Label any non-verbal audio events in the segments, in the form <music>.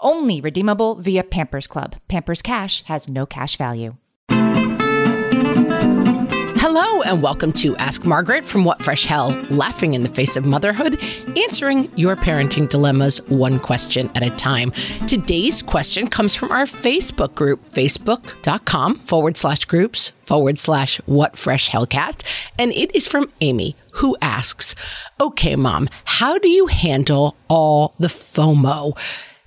Only redeemable via Pampers Club. Pampers Cash has no cash value. Hello, and welcome to Ask Margaret from What Fresh Hell, laughing in the face of motherhood, answering your parenting dilemmas one question at a time. Today's question comes from our Facebook group, facebook.com forward slash groups forward slash What Fresh Hellcast, and it is from Amy, who asks, Okay, mom, how do you handle all the FOMO?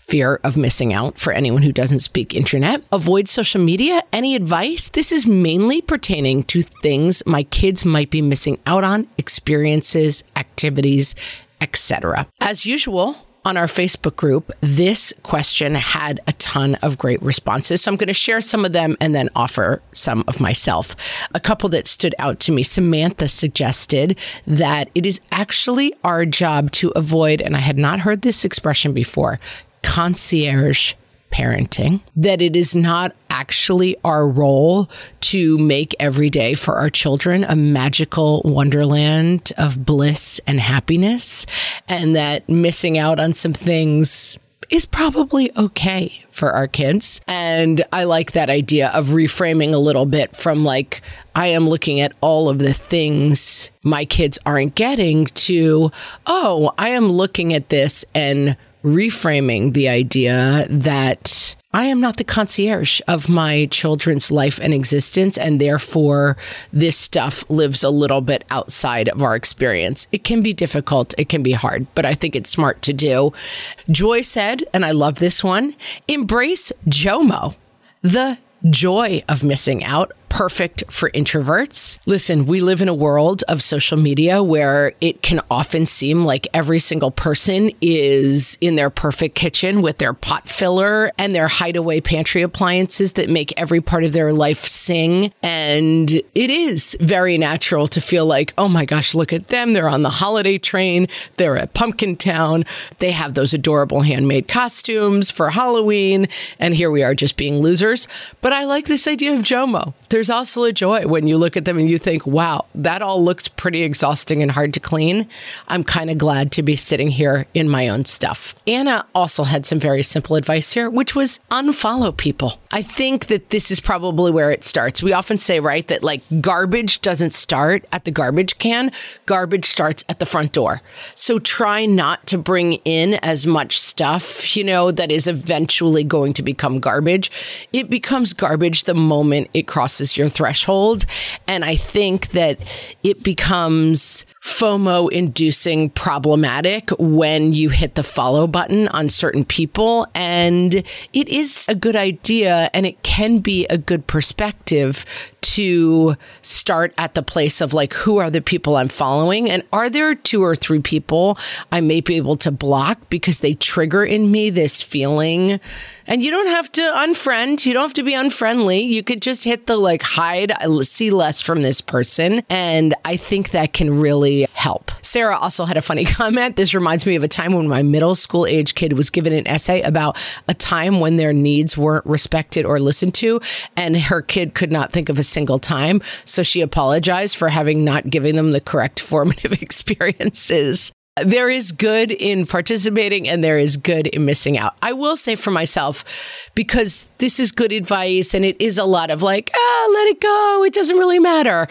Fear of missing out for anyone who doesn't speak internet. Avoid social media. Any advice? This is mainly pertaining to things my kids might be missing out on, experiences, activities, etc. As usual, on our Facebook group, this question had a ton of great responses. So I'm going to share some of them and then offer some of myself. A couple that stood out to me. Samantha suggested that it is actually our job to avoid, and I had not heard this expression before, concierge parenting, that it is not actually our role to make every day for our children a magical wonderland of bliss and happiness, and that missing out on some things is probably okay for our kids. And I like that idea of reframing a little bit from like, I am looking at all of the things my kids aren't getting to, oh, I am looking at this and reframing the idea that I am not the concierge of my children's life and existence, and therefore this stuff lives a little bit outside of our experience. It can be difficult, it can be hard, but I think it's smart to do. Joy said, and I love this one embrace JOMO, the joy of missing out perfect for introverts. Listen, we live in a world of social media where it can often seem like every single person is in their perfect kitchen with their pot filler and their hideaway pantry appliances that make every part of their life sing. And it is very natural to feel like, oh my gosh, look at them. They're on the holiday train. They're at Pumpkin Town. They have those adorable handmade costumes for Halloween. And here we are just being losers. But I like this idea of JOMO. There's also a joy when you look at them and you think, wow, that all looks pretty exhausting and hard to clean. I'm kind of glad to be sitting here in my own stuff. Anna also had some very simple advice here, which was unfollow people. I think that this is probably where it starts. We often say, right, that like garbage doesn't start at the garbage can, garbage starts at the front door. So try not to bring in as much stuff, you know, that is eventually going to become garbage. It becomes garbage the moment it crosses your threshold. And I think that it becomes FOMO inducing problematic when you hit the follow button on certain people. And it is a good idea and it can be a good perspective to start at the place of like, who are the people I'm following? And are there two or three people I may be able to block because they trigger in me this feeling? And you don't have to unfriend, you don't have to be unfriendly. You could just hit the like hide, see less from this person. And I think that can really help. Sarah also had a funny <laughs> comment. This reminds me of a time when my middle school age kid was given an essay about a time when their needs weren't respected or listened to, and her kid could not think of a single time. So she apologized for having not given them the correct <laughs> formative experiences there is good in participating and there is good in missing out. I will say for myself, because this is good advice and it is a lot of like, ah, let it go. It doesn't really matter.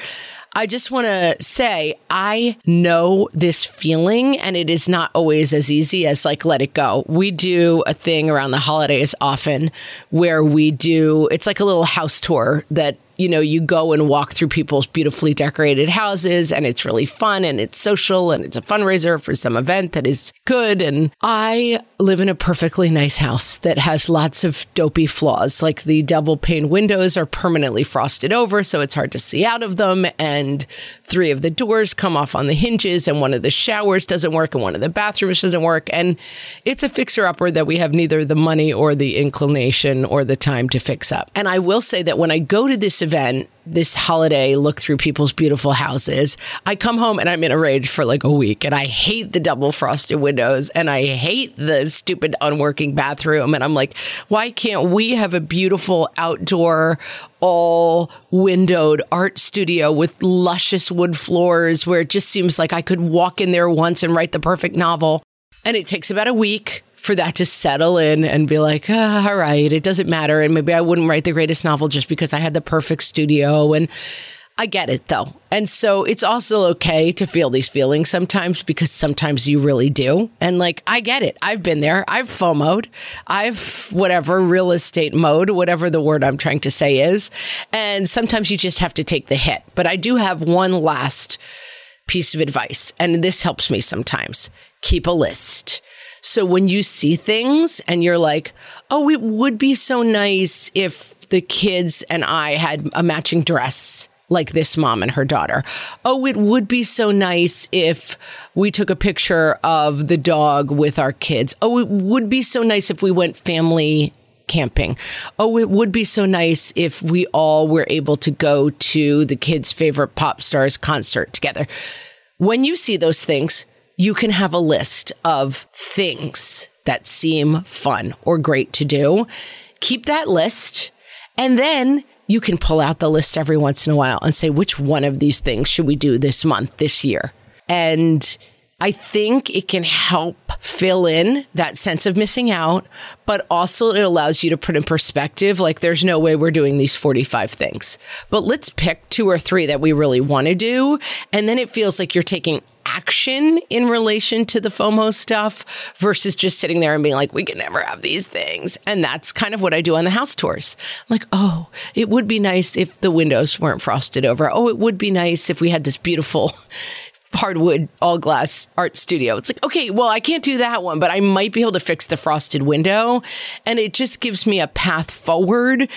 I just want to say I know this feeling and it is not always as easy as like let it go. We do a thing around the holidays often where we do it's like a little house tour that you know, you go and walk through people's beautifully decorated houses and it's really fun and it's social and it's a fundraiser for some event that is good. And I live in a perfectly nice house that has lots of dopey flaws. Like the double pane windows are permanently frosted over, so it's hard to see out of them. And three of the doors come off on the hinges, and one of the showers doesn't work, and one of the bathrooms doesn't work. And it's a fixer upper that we have neither the money or the inclination or the time to fix up. And I will say that when I go to this event, this holiday look through people's beautiful houses. I come home and I'm in a rage for like a week and I hate the double frosted windows and I hate the stupid unworking bathroom. And I'm like, why can't we have a beautiful outdoor, all windowed art studio with luscious wood floors where it just seems like I could walk in there once and write the perfect novel? And it takes about a week for that to settle in and be like, ah, all right, it doesn't matter. And maybe I wouldn't write the greatest novel just because I had the perfect studio. And I get it though. And so it's also okay to feel these feelings sometimes because sometimes you really do. And like, I get it. I've been there. I've FOMO'd. I've whatever real estate mode, whatever the word I'm trying to say is. And sometimes you just have to take the hit. But I do have one last piece of advice. And this helps me sometimes. Keep a list so when you see things and you're like, oh, it would be so nice if the kids and I had a matching dress like this mom and her daughter. Oh, it would be so nice if we took a picture of the dog with our kids. Oh, it would be so nice if we went family camping. Oh, it would be so nice if we all were able to go to the kids' favorite pop stars concert together. When you see those things, you can have a list of things that seem fun or great to do. Keep that list and then you can pull out the list every once in a while and say, which one of these things should we do this month, this year? And I think it can help fill in that sense of missing out, but also it allows you to put in perspective like there's no way we're doing these 45 things. But let's pick two or three that we really want to do. And then it feels like you're taking action in relation to the FOMO stuff versus just sitting there and being like, we can never have these things. And that's kind of what I do on the house tours. Like, oh, it would be nice if the windows weren't frosted over. Oh, it would be nice if we had this beautiful <laughs> hardwood all glass art studio. It's like, okay, well, I can't do that one, but I might be able to fix the frosted window. And it just gives me a path forward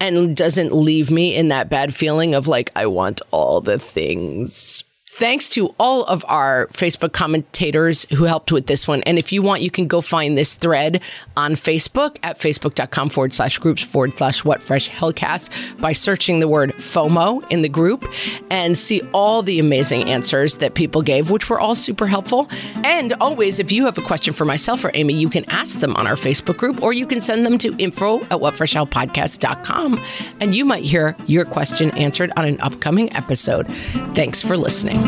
and doesn't leave me in that bad feeling of like, I want all the things Thanks to all of our Facebook commentators who helped with this one. And if you want, you can go find this thread on Facebook at facebook.com forward slash groups forward slash what fresh hellcast by searching the word FOMO in the group and see all the amazing answers that people gave, which were all super helpful. And always, if you have a question for myself or Amy, you can ask them on our Facebook group or you can send them to info at whatfreshhellpodcast.com and you might hear your question answered on an upcoming episode. Thanks for listening.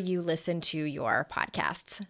you listen to your podcasts.